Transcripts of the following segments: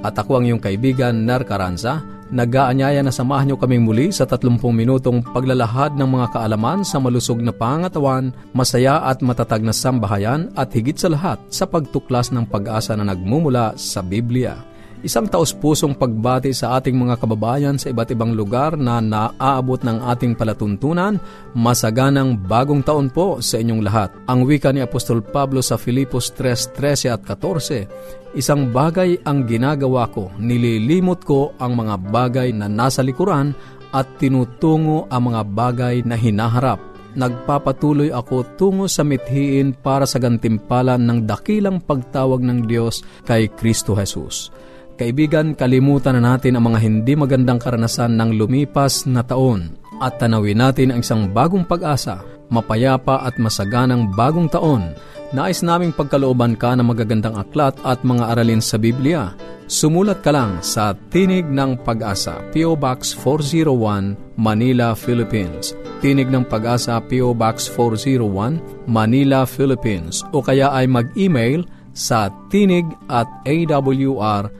at ako ang iyong kaibigan, Nar Caranza, nag-aanyaya na samahan niyo kaming muli sa 30 minutong paglalahad ng mga kaalaman sa malusog na pangatawan, masaya at matatag na sambahayan at higit sa lahat sa pagtuklas ng pag-asa na nagmumula sa Biblia. Isang taos-pusong pagbati sa ating mga kababayan sa iba't ibang lugar na naaabot ng ating palatuntunan. Masaganang bagong taon po sa inyong lahat. Ang wika ni Apostol Pablo sa Filipos 3.13 at 14, Isang bagay ang ginagawa ko, nililimot ko ang mga bagay na nasa likuran at tinutungo ang mga bagay na hinaharap nagpapatuloy ako tungo sa mithiin para sa gantimpalan ng dakilang pagtawag ng Diyos kay Kristo Jesus. Kaibigan, kalimutan na natin ang mga hindi magandang karanasan ng lumipas na taon at tanawin natin ang isang bagong pag-asa, mapayapa at masaganang bagong taon. Nais naming pagkalooban ka ng magagandang aklat at mga aralin sa Biblia. Sumulat ka lang sa Tinig ng Pag-asa, P.O. Box 401, Manila, Philippines. Tinig ng Pag-asa, P.O. Box 401, Manila, Philippines. O kaya ay mag-email sa tinig at awr.com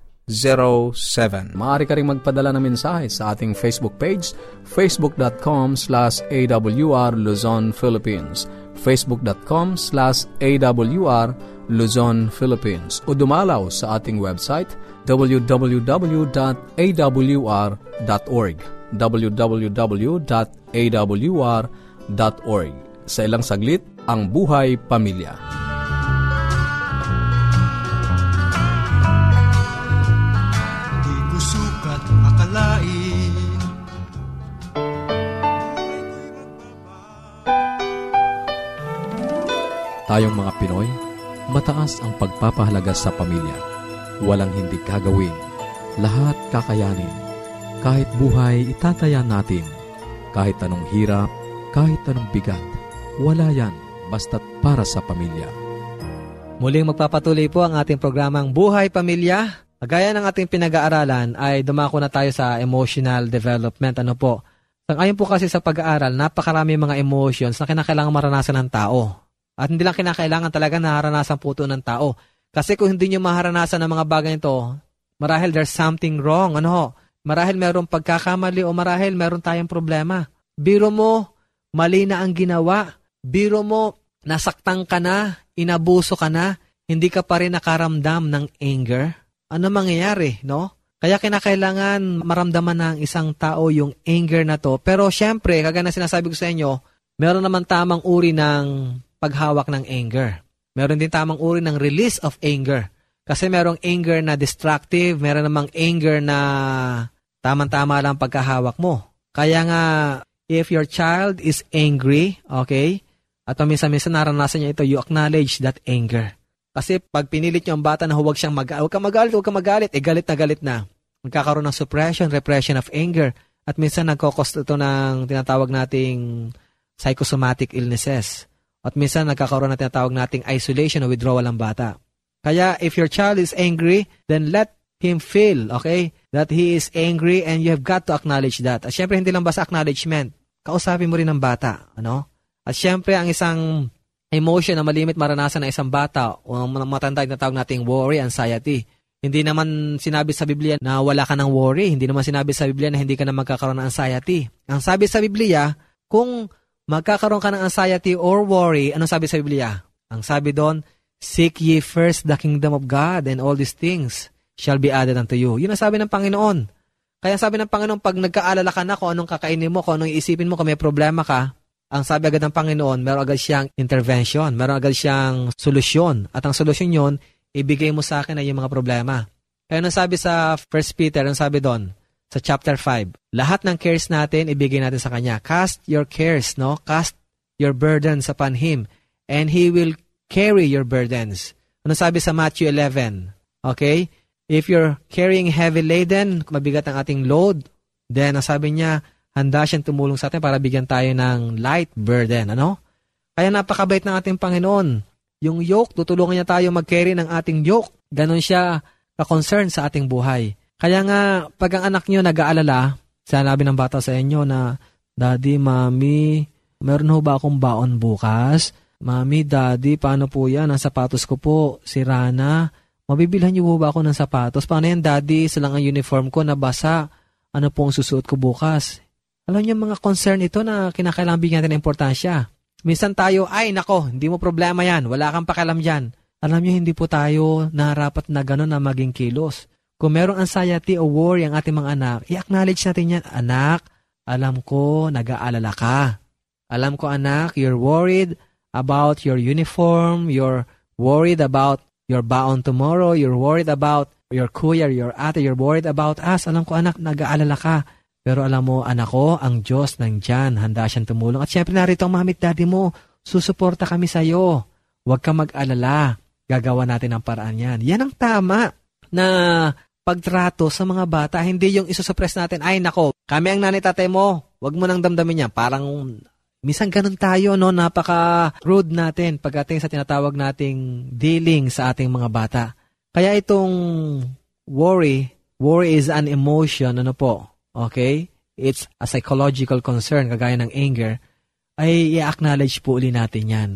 0917. Maaari ka rin magpadala ng mensahe sa ating Facebook page, facebook.com slash awr Luzon, Philippines, facebook.com slash awr Luzon, Philippines, o dumalaw sa ating website, www.awr.org www.awr.org Sa ilang saglit, ang buhay pamilya. Tayong mga Pinoy, mataas ang pagpapahalaga sa pamilya. Walang hindi gagawin. Lahat kakayanin. Kahit buhay, itataya natin. Kahit anong hirap, kahit anong bigat. Wala yan, basta't para sa pamilya. Muling magpapatuloy po ang ating programang Buhay Pamilya. Gaya ng ating pinag-aaralan ay dumako na tayo sa emotional development. Ano po? Ayon po kasi sa pag-aaral, napakarami mga emotions na kinakailangan maranasan ng tao. At hindi lang kinakailangan talaga naranasan po ito ng tao. Kasi kung hindi nyo maharanasan ng mga bagay ito, marahil there's something wrong. Ano ho? Marahil meron pagkakamali o marahil meron tayong problema. Biro mo, mali na ang ginawa. Biro mo, nasaktan ka na, inabuso ka na, hindi ka pa rin nakaramdam ng anger. Ano mangyayari, no? Kaya kinakailangan maramdaman ng isang tao yung anger na to. Pero syempre, kagaya na sinasabi ko sa inyo, meron naman tamang uri ng paghawak ng anger. Meron din tamang uri ng release of anger. Kasi merong anger na destructive, meron namang anger na tamang-tama lang pagkahawak mo. Kaya nga, if your child is angry, okay, at minsan-minsan naranasan niya ito, you acknowledge that anger. Kasi pag pinilit niyo ang bata na huwag siyang mag huwag ka magalit, huwag ka magalit, eh galit na galit na. Magkakaroon ng suppression, repression of anger. At minsan nagkokost ito ng tinatawag nating psychosomatic illnesses. At minsan nagkakaroon na tinatawag nating isolation o withdrawal ng bata. Kaya if your child is angry, then let him feel, okay, that he is angry and you have got to acknowledge that. At syempre, hindi lang basta acknowledgement. Kausapin mo rin ng bata, ano? At syempre, ang isang emotion na malimit maranasan ng isang bata o matanda na tawag nating worry, anxiety. Hindi naman sinabi sa Biblia na wala ka ng worry. Hindi naman sinabi sa Biblia na hindi ka na magkakaroon ng anxiety. Ang sabi sa Biblia, kung magkakaroon ka ng anxiety or worry, ano sabi sa Biblia? Ang sabi doon, Seek ye first the kingdom of God and all these things shall be added unto you. Yun ang sabi ng Panginoon. Kaya sabi ng Panginoon, pag nagkaalala ka na kung anong kakainin mo, kung anong iisipin mo, kung may problema ka, ang sabi agad ng Panginoon, meron agad siyang intervention, meron agad siyang solusyon. At ang solusyon yon ibigay mo sa akin ay yung mga problema. Kaya nang sabi sa 1 Peter, ang sabi doon, sa chapter 5, lahat ng cares natin, ibigay natin sa Kanya. Cast your cares, no? Cast your burdens upon Him, and He will carry your burdens. Ano sabi sa Matthew 11? Okay? If you're carrying heavy laden, mabigat ang ating load, then ang sabi niya, handa siyang tumulong sa atin para bigyan tayo ng light burden. Ano? Kaya napakabait ng ating Panginoon. Yung yoke, tutulungan niya tayo mag-carry ng ating yoke. Ganon siya ka-concern sa ating buhay. Kaya nga, pag ang anak niyo nag-aalala, sanabi ng bata sa inyo na, Daddy, Mami, meron ho ba akong baon bukas? Mami, Daddy, paano po yan? Ang sapatos ko po, sira na mabibilhan niyo po ba ako ng sapatos? Paano yan, daddy? Isa lang ang uniform ko, nabasa. Ano po ang susuot ko bukas? Alam niyo mga concern ito na kinakailangan bigyan natin ng importansya. Minsan tayo, ay nako, hindi mo problema yan. Wala kang pakialam dyan. Alam niyo, hindi po tayo narapat na gano'n na maging kilos. Kung merong anxiety o worry ang ating mga anak, i-acknowledge natin yan. Anak, alam ko, nag-aalala ka. Alam ko, anak, you're worried about your uniform, you're worried about You're bound tomorrow, you're worried about your kuya, your ate, you're worried about us. Alam ko anak, nag-aalala ka. Pero alam mo, anak ko, ang Diyos nang dyan, handa siyang tumulong. At syempre narito ang mamit daddy mo, susuporta kami sa iyo. Huwag ka mag-alala. Gagawa natin ang paraan yan. Yan ang tama na pagtrato sa mga bata. Hindi yung isusuppress natin, ay nako, kami ang nanay tatay mo, Huwag mo nang damdamin yan. Parang Minsan ganun tayo, no? Napaka-rude natin pagdating sa tinatawag nating dealing sa ating mga bata. Kaya itong worry, worry is an emotion, ano po? Okay? It's a psychological concern, kagaya ng anger, ay i-acknowledge po uli natin yan.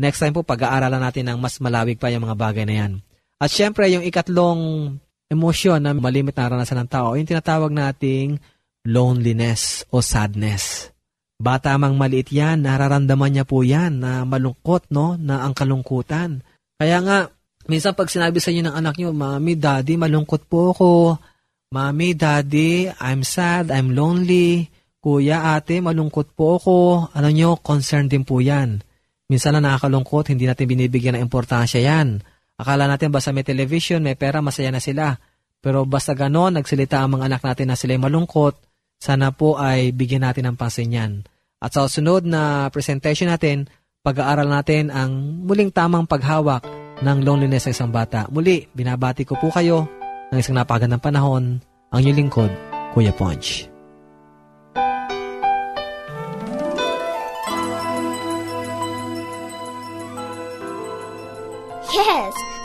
Next time po, pag-aaralan natin ng mas malawig pa yung mga bagay na yan. At syempre, yung ikatlong emosyon na malimit na naranasan ng tao, yung tinatawag nating loneliness o sadness. Bata mang maliit yan, nararamdaman niya po yan na malungkot, no? Na ang kalungkutan. Kaya nga, minsan pag sinabi sa inyo ng anak niyo, Mami, Daddy, malungkot po ako. Mami, Daddy, I'm sad, I'm lonely. Kuya, ate, malungkot po ako. Ano nyo, concern din po yan. Minsan na nakakalungkot, hindi natin binibigyan ng importansya yan. Akala natin basta may television, may pera, masaya na sila. Pero basta ganon, nagsalita ang mga anak natin na sila malungkot, sana po ay bigyan natin ng pansin yan. At sa sunod na presentation natin, pag-aaral natin ang muling tamang paghawak ng loneliness sa isang bata. Muli, binabati ko po kayo ng isang napagandang panahon, ang inyong lingkod, Kuya Ponch.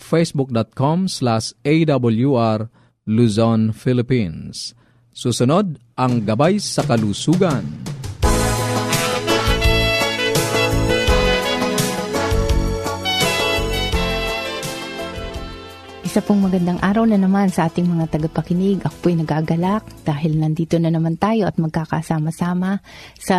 facebook.com slash awr Luzon, Philippines. Susunod, ang gabay sa kalusugan. Isa pong magandang araw na naman sa ating mga tagapakinig. Ako po'y nagagalak dahil nandito na naman tayo at magkakasama-sama sa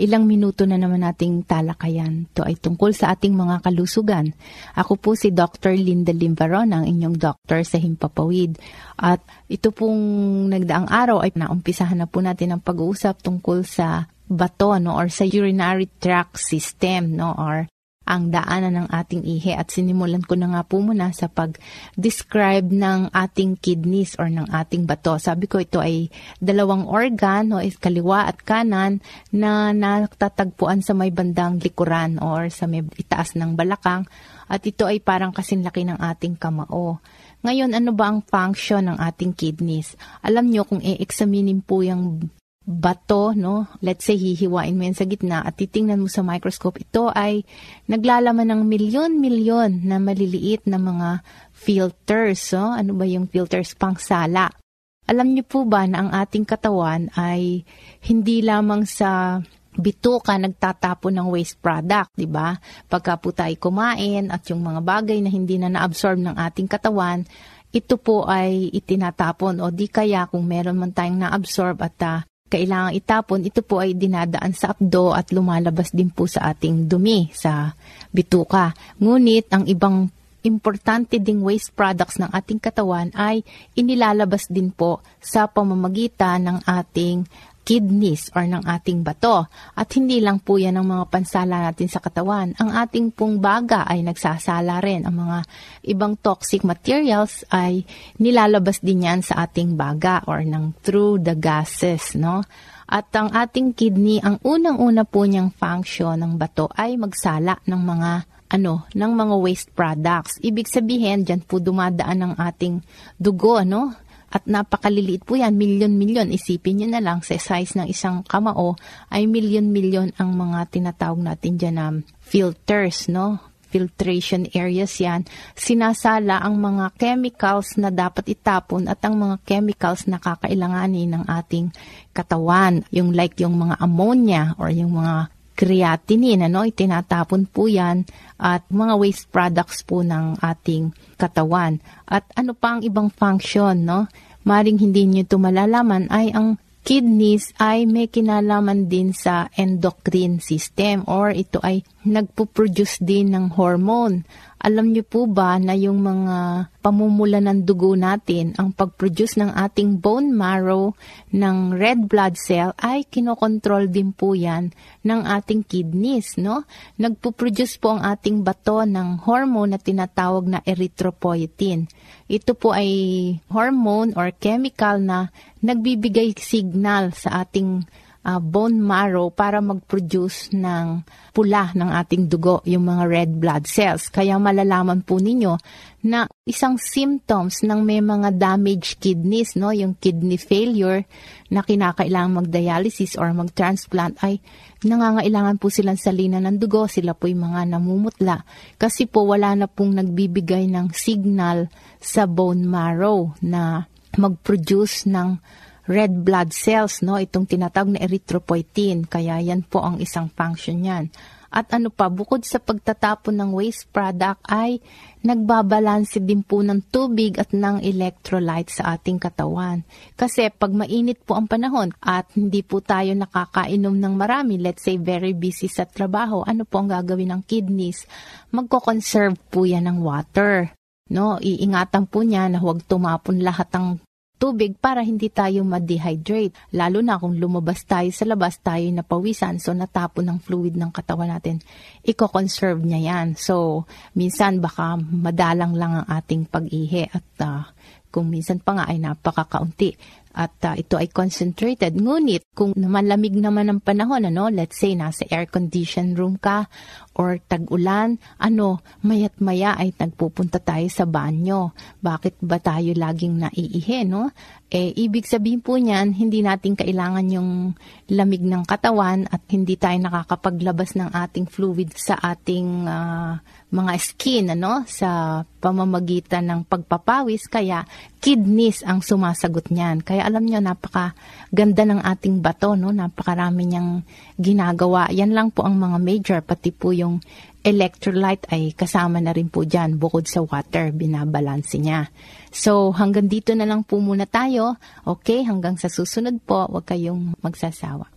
ilang minuto na naman nating talakayan. Ito ay tungkol sa ating mga kalusugan. Ako po si Dr. Linda Limbaron, ang inyong doctor sa Himpapawid. At ito pong nagdaang araw ay naumpisahan na po natin ang pag-uusap tungkol sa bato no or sa urinary tract system no or ang daanan ng ating ihi at sinimulan ko na nga po muna sa pag-describe ng ating kidneys or ng ating bato. Sabi ko ito ay dalawang organ o kaliwa at kanan na natatagpuan sa may bandang likuran or sa may itaas ng balakang at ito ay parang kasinlaki ng ating kamao. Ngayon, ano ba ang function ng ating kidneys? Alam nyo, kung i-examinin po yung bato, no? Let's say hihiwain mo yan sa gitna at titingnan mo sa microscope, ito ay naglalaman ng milyon-milyon na maliliit na mga filters. So, ano ba yung filters? Pangsala. Alam niyo po ba na ang ating katawan ay hindi lamang sa bituka nagtatapon ng waste product, di ba? Pagka po tayo kumain at yung mga bagay na hindi na na-absorb ng ating katawan, ito po ay itinatapon o di kaya kung meron man tayong na-absorb at uh, kailangang itapon, ito po ay dinadaan sa abdo at lumalabas din po sa ating dumi sa bituka. Ngunit ang ibang importante ding waste products ng ating katawan ay inilalabas din po sa pamamagitan ng ating kidneys or ng ating bato. At hindi lang po yan ang mga pansala natin sa katawan. Ang ating pong baga ay nagsasala rin. Ang mga ibang toxic materials ay nilalabas din yan sa ating baga or ng through the gases, no? At ang ating kidney, ang unang-una po niyang function ng bato ay magsala ng mga ano, ng mga waste products. Ibig sabihin, dyan po dumadaan ang ating dugo, no? At napakaliliit po yan, milyon-milyon. Isipin nyo na lang, sa size ng isang kamao, ay milyon-milyon ang mga tinatawag natin dyan na filters, no? filtration areas yan, sinasala ang mga chemicals na dapat itapon at ang mga chemicals na kakailanganin ng ating katawan. Yung like yung mga ammonia or yung mga creatinine, ano, itinatapon po yan at mga waste products po ng ating katawan. At ano pa ang ibang function, no? Maring hindi nyo ito malalaman ay ang kidneys ay may kinalaman din sa endocrine system or ito ay nagpo-produce din ng hormone. Alam niyo po ba na yung mga pamumula ng dugo natin, ang pag-produce ng ating bone marrow ng red blood cell ay kinokontrol din po yan ng ating kidneys, no? Nagpo-produce po ang ating bato ng hormone na tinatawag na erythropoietin. Ito po ay hormone or chemical na nagbibigay signal sa ating uh, bone marrow para mag-produce ng pula ng ating dugo, yung mga red blood cells. Kaya malalaman po ninyo na isang symptoms ng may mga damaged kidneys, no, yung kidney failure na kinakailangan mag-dialysis or mag-transplant ay nangangailangan po silang salina ng dugo, sila po yung mga namumutla. Kasi po wala na pong nagbibigay ng signal sa bone marrow na mag-produce ng red blood cells, no? Itong tinatawag na erythropoietin. Kaya yan po ang isang function niyan. At ano pa, bukod sa pagtatapon ng waste product ay nagbabalanse din po ng tubig at ng electrolyte sa ating katawan. Kasi pag mainit po ang panahon at hindi po tayo nakakainom ng marami, let's say very busy sa trabaho, ano po ang gagawin ng kidneys? Magko-conserve po yan ng water. No, iingatan po niya na huwag tumapon lahat ng tubig para hindi tayo ma-dehydrate. Lalo na kung lumabas tayo sa labas, tayo napawisan, so natapon ng fluid ng katawan natin, i-conserve niya yan. So, minsan baka madalang lang ang ating pag-ihi at uh, kung minsan pa nga ay napakakaunti at uh, ito ay concentrated. Ngunit kung malamig naman ang panahon, ano, let's say nasa air condition room ka or tag-ulan, ano, mayat maya ay nagpupunta tayo sa banyo. Bakit ba tayo laging naiihi, no? Eh, ibig sabihin po niyan, hindi natin kailangan yung lamig ng katawan at hindi tayo nakakapaglabas ng ating fluid sa ating uh, mga skin, ano, sa pamamagitan ng pagpapawis. Kaya, kidneys ang sumasagot niyan. Kaya alam niyo, napaka ganda ng ating bato, no? Napakarami niyang ginagawa. Yan lang po ang mga major, pati po yung electrolyte ay kasama na rin po dyan bukod sa water, binabalanse niya. So hanggang dito na lang po muna tayo. Okay, hanggang sa susunod po, huwag kayong magsasawa.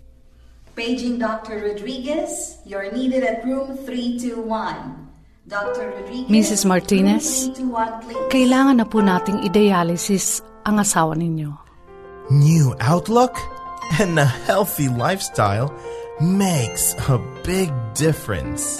Paging Dr. Rodriguez, you're needed at room 321. Dr. Rodriguez, Mrs. Martinez, room 321, please. Kailangan na po nating i-dialysis ang asawa ninyo. New outlook and a healthy lifestyle makes a big difference.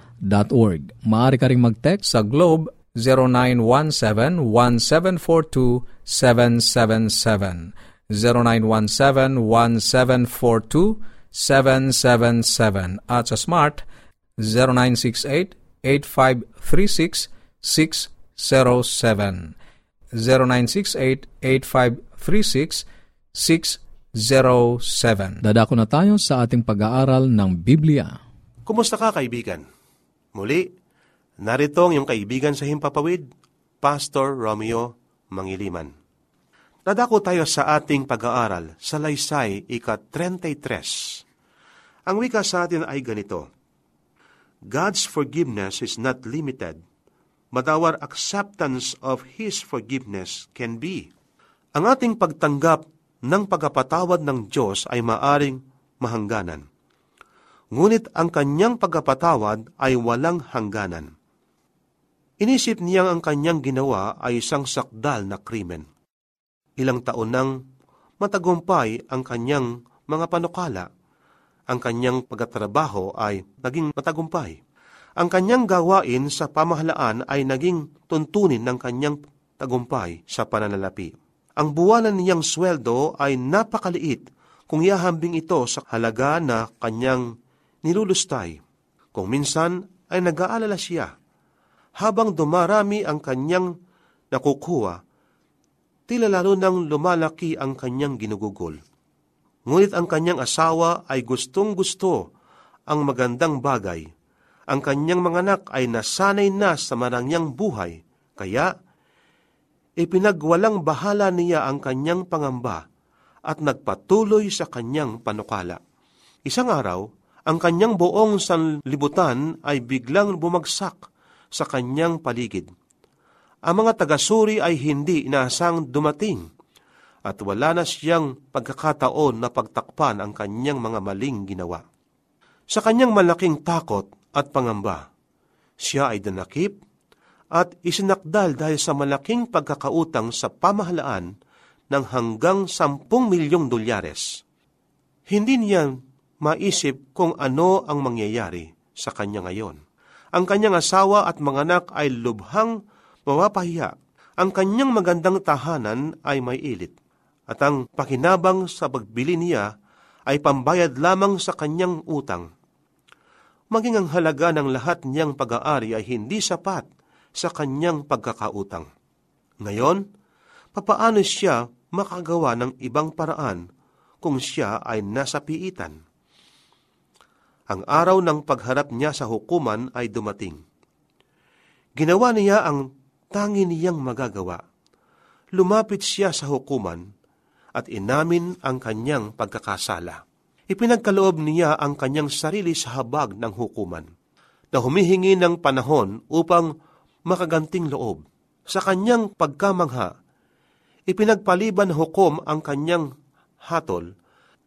Maaari ka ring mag-text sa Globe 0917-1742-777. 0917-1742-777. At sa Smart, 0968-8536-607. 0968-8536-607. Dadako na tayo sa ating pag-aaral ng Biblia. Kumusta ka, kaibigan? Muli, narito ang iyong kaibigan sa Himpapawid, Pastor Romeo Mangiliman. Dadako tayo sa ating pag-aaral sa Laysay, ika-33. Ang wika sa atin ay ganito, God's forgiveness is not limited, but our acceptance of His forgiveness can be. Ang ating pagtanggap ng pagkapatawad ng Diyos ay maaring mahangganan ngunit ang kanyang pagkapatawad ay walang hangganan. Inisip niyang ang kanyang ginawa ay isang sakdal na krimen. Ilang taon nang matagumpay ang kanyang mga panukala. Ang kanyang pagkatrabaho ay naging matagumpay. Ang kanyang gawain sa pamahalaan ay naging tuntunin ng kanyang tagumpay sa pananalapi. Ang buwanan niyang sweldo ay napakaliit kung ihahambing ito sa halaga na kanyang nilulustay. Kung minsan ay nag-aalala siya, habang dumarami ang kanyang nakukuha, tila lalo nang lumalaki ang kanyang ginugugol. Ngunit ang kanyang asawa ay gustong gusto ang magandang bagay. Ang kanyang mga anak ay nasanay na sa marangyang buhay, kaya ipinagwalang bahala niya ang kanyang pangamba at nagpatuloy sa kanyang panukala. Isang araw, ang kanyang buong sanlibutan ay biglang bumagsak sa kanyang paligid. Ang mga tagasuri ay hindi inaasang dumating at wala na siyang pagkakataon na pagtakpan ang kanyang mga maling ginawa. Sa kanyang malaking takot at pangamba, siya ay danakip at isinakdal dahil sa malaking pagkakautang sa pamahalaan ng hanggang 10 milyong dolyares. Hindi niya maisip kung ano ang mangyayari sa kanya ngayon. Ang kanyang asawa at mga anak ay lubhang mawapahiya. Ang kanyang magandang tahanan ay may ilit. At ang pakinabang sa pagbili niya ay pambayad lamang sa kanyang utang. Maging ang halaga ng lahat niyang pag-aari ay hindi sapat sa kanyang pagkakautang. Ngayon, papaano siya makagawa ng ibang paraan kung siya ay nasa piitan? Ang araw ng pagharap niya sa hukuman ay dumating. Ginawa niya ang tangi niyang magagawa. Lumapit siya sa hukuman at inamin ang kanyang pagkakasala. Ipinagkaloob niya ang kanyang sarili sa habag ng hukuman na humihingi ng panahon upang makaganting loob. Sa kanyang pagkamangha, ipinagpaliban hukom ang kanyang hatol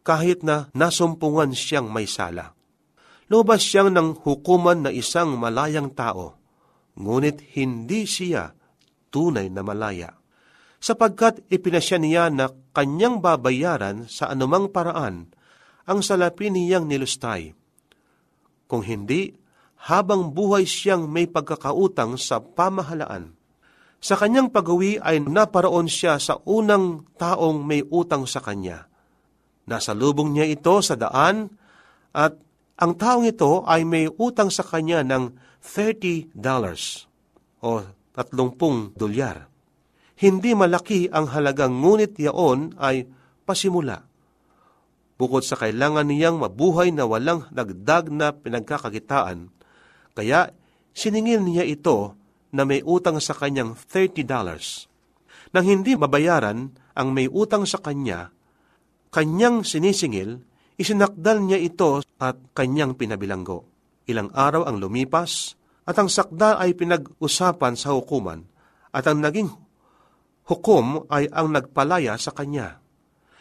kahit na nasumpungan siyang may sala. Lubas siyang ng hukuman na isang malayang tao, ngunit hindi siya tunay na malaya, sapagkat ipinasya niya na kanyang babayaran sa anumang paraan ang salapi niyang nilustay. Kung hindi, habang buhay siyang may pagkakautang sa pamahalaan. Sa kanyang pagawi ay naparoon siya sa unang taong may utang sa kanya. Nasa lubong niya ito sa daan at ang taong ito ay may utang sa kanya ng $30. o 30 dolyar. Hindi malaki ang halagang ngunit yaon ay pasimula. Bukod sa kailangan niyang mabuhay na walang nagdag na pinagkakakitaan, kaya siningil niya ito na may utang sa kanyang $30. Nang hindi mabayaran ang may utang sa kanya, kanyang sinisingil, isinakdal niya ito at kanyang pinabilanggo. Ilang araw ang lumipas at ang sakda ay pinag-usapan sa hukuman at ang naging hukom ay ang nagpalaya sa kanya.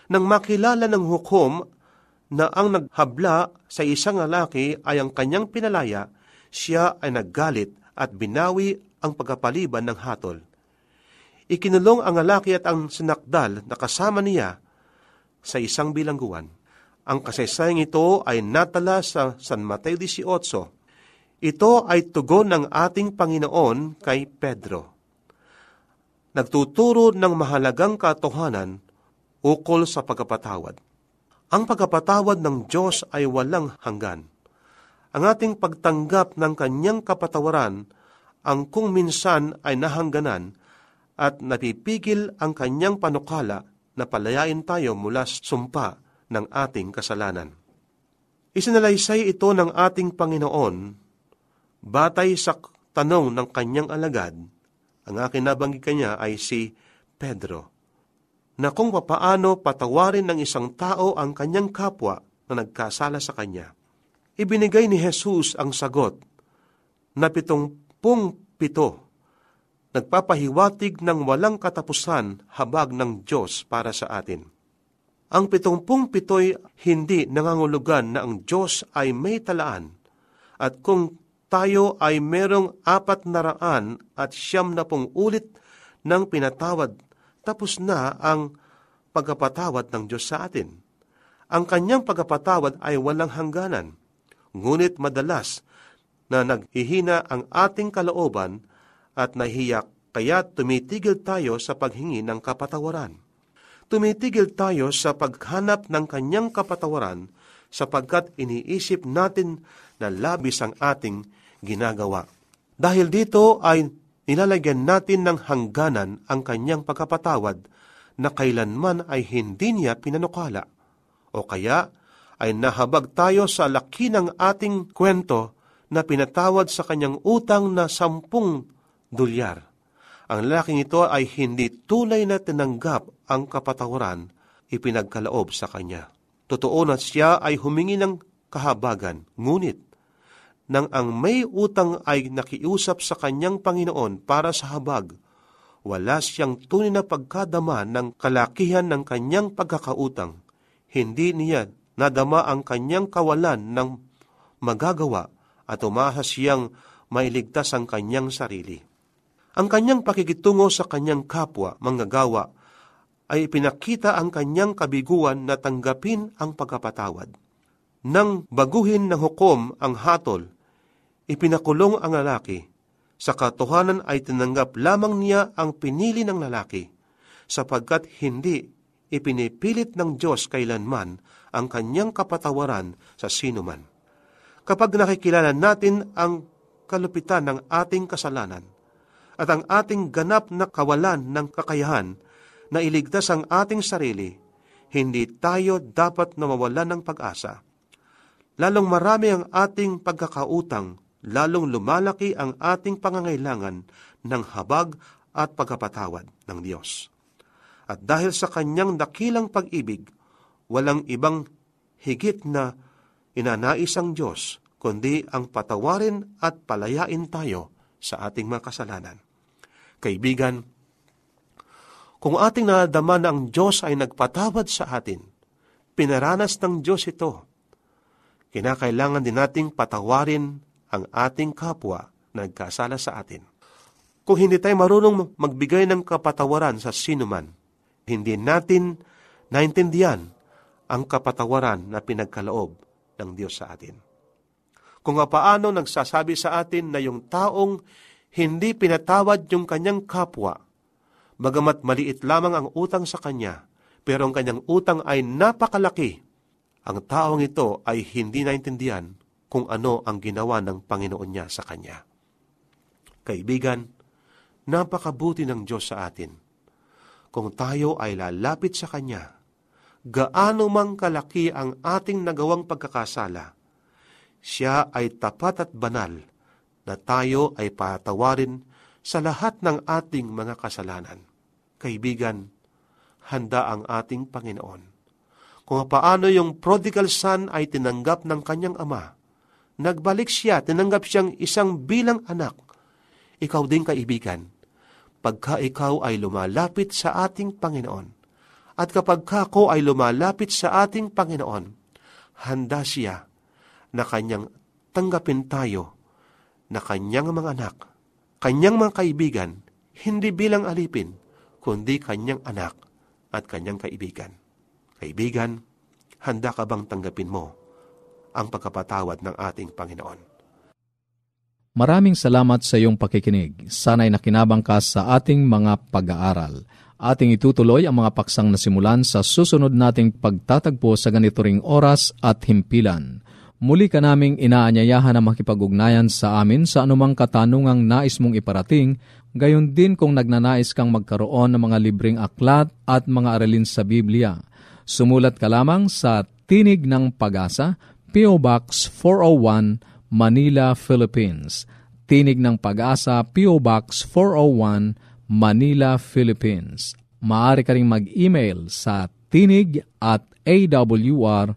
Nang makilala ng hukom na ang naghabla sa isang lalaki ay ang kanyang pinalaya, siya ay naggalit at binawi ang pagkapaliban ng hatol. Ikinulong ang lalaki at ang sinakdal na kasama niya sa isang bilangguan. Ang kasaysayang ito ay natala sa San Mateo 18. Ito ay tugon ng ating Panginoon kay Pedro. Nagtuturo ng mahalagang katotohanan ukol sa pagkapatawad. Ang pagkapatawad ng Diyos ay walang hanggan. Ang ating pagtanggap ng kanyang kapatawaran ang kung minsan ay nahangganan at napipigil ang kanyang panukala na palayain tayo mula sumpa ng ating kasalanan. Isinalaysay ito ng ating Panginoon batay sa tanong ng kanyang alagad, ang akin nabanggit kanya ay si Pedro, na kung papaano patawarin ng isang tao ang kanyang kapwa na nagkasala sa kanya. Ibinigay ni Jesus ang sagot na pitongpung pito, nagpapahiwatig ng walang katapusan habag ng Diyos para sa atin. Ang pitongpung pito'y hindi nangangulugan na ang Diyos ay may talaan at kung tayo ay merong apat na raan at siyam na pong ulit ng pinatawad, tapos na ang pagkapatawad ng Diyos sa atin. Ang kanyang pagkapatawad ay walang hangganan, ngunit madalas na naghihina ang ating kalooban at nahiyak kaya tumitigil tayo sa paghingi ng kapatawaran. Tumitigil tayo sa paghanap ng kanyang kapatawaran sapagkat iniisip natin na labis ang ating ginagawa. Dahil dito ay nilalagyan natin ng hangganan ang kanyang pagkapatawad na kailanman ay hindi niya pinanukala. O kaya ay nahabag tayo sa laki ng ating kwento na pinatawad sa kanyang utang na sampung dolyar. Ang lalaking ito ay hindi tulay na tinanggap ang kapatawaran ipinagkalaob sa kanya. Totoo na siya ay humingi ng kahabagan, ngunit nang ang may utang ay nakiusap sa kanyang Panginoon para sa habag, wala siyang tunay na pagkadama ng kalakihan ng kanyang pagkakautang. Hindi niya nadama ang kanyang kawalan ng magagawa at umasa siyang mailigtas ang kanyang sarili. Ang kanyang pakikitungo sa kanyang kapwa, manggagawa, ay pinakita ang kanyang kabiguan na tanggapin ang pagkapatawad. Nang baguhin ng hukom ang hatol, ipinakulong ang lalaki. Sa katotohanan ay tinanggap lamang niya ang pinili ng lalaki, sapagkat hindi ipinipilit ng Diyos kailanman ang kanyang kapatawaran sa sinuman. Kapag nakikilala natin ang kalupitan ng ating kasalanan at ang ating ganap na kawalan ng kakayahan na iligtas ang ating sarili, hindi tayo dapat na ng pag-asa. Lalong marami ang ating pagkakautang lalong lumalaki ang ating pangangailangan ng habag at pagkapatawad ng Diyos. At dahil sa kanyang dakilang pag-ibig, walang ibang higit na inanais ang Diyos, kundi ang patawarin at palayain tayo sa ating mga kasalanan. Kaibigan, kung ating nadama na ang Diyos ay nagpatawad sa atin, pinaranas ng Diyos ito, kinakailangan din nating patawarin ang ating kapwa na nagkasala sa atin. Kung hindi tayo marunong magbigay ng kapatawaran sa sinuman, hindi natin naintindihan ang kapatawaran na pinagkaloob ng Diyos sa atin. Kung paano nagsasabi sa atin na yung taong hindi pinatawad yung kanyang kapwa, bagamat maliit lamang ang utang sa kanya, pero ang kanyang utang ay napakalaki, ang taong ito ay hindi naintindihan kung ano ang ginawa ng Panginoon niya sa kanya. Kaibigan, napakabuti ng Diyos sa atin. Kung tayo ay lalapit sa Kanya, gaano mang kalaki ang ating nagawang pagkakasala, siya ay tapat at banal na tayo ay patawarin sa lahat ng ating mga kasalanan. Kaibigan, handa ang ating Panginoon. Kung paano yung prodigal son ay tinanggap ng kanyang ama, nagbalik siya, tinanggap siyang isang bilang anak. Ikaw din kaibigan, pagka ikaw ay lumalapit sa ating Panginoon, at kapag kako ay lumalapit sa ating Panginoon, handa siya na kanyang tanggapin tayo na kanyang mga anak, kanyang mga kaibigan, hindi bilang alipin, kundi kanyang anak at kanyang kaibigan. Kaibigan, handa ka bang tanggapin mo ang pagkapatawad ng ating Panginoon? Maraming salamat sa iyong pakikinig. Sana'y nakinabang ka sa ating mga pag-aaral. Ating itutuloy ang mga paksang nasimulan sa susunod nating pagtatagpo sa ganito ring oras at himpilan. Muli ka naming inaanyayahan na makipag-ugnayan sa amin sa anumang katanungang nais mong iparating, gayon din kung nagnanais kang magkaroon ng mga libreng aklat at mga aralin sa Biblia. Sumulat ka lamang sa Tinig ng Pag-asa, P.O. Box 401, Manila, Philippines. Tinig ng Pag-asa, P.O. Box 401, Manila, Philippines. Maaari ka ring mag-email sa tinig at awr.org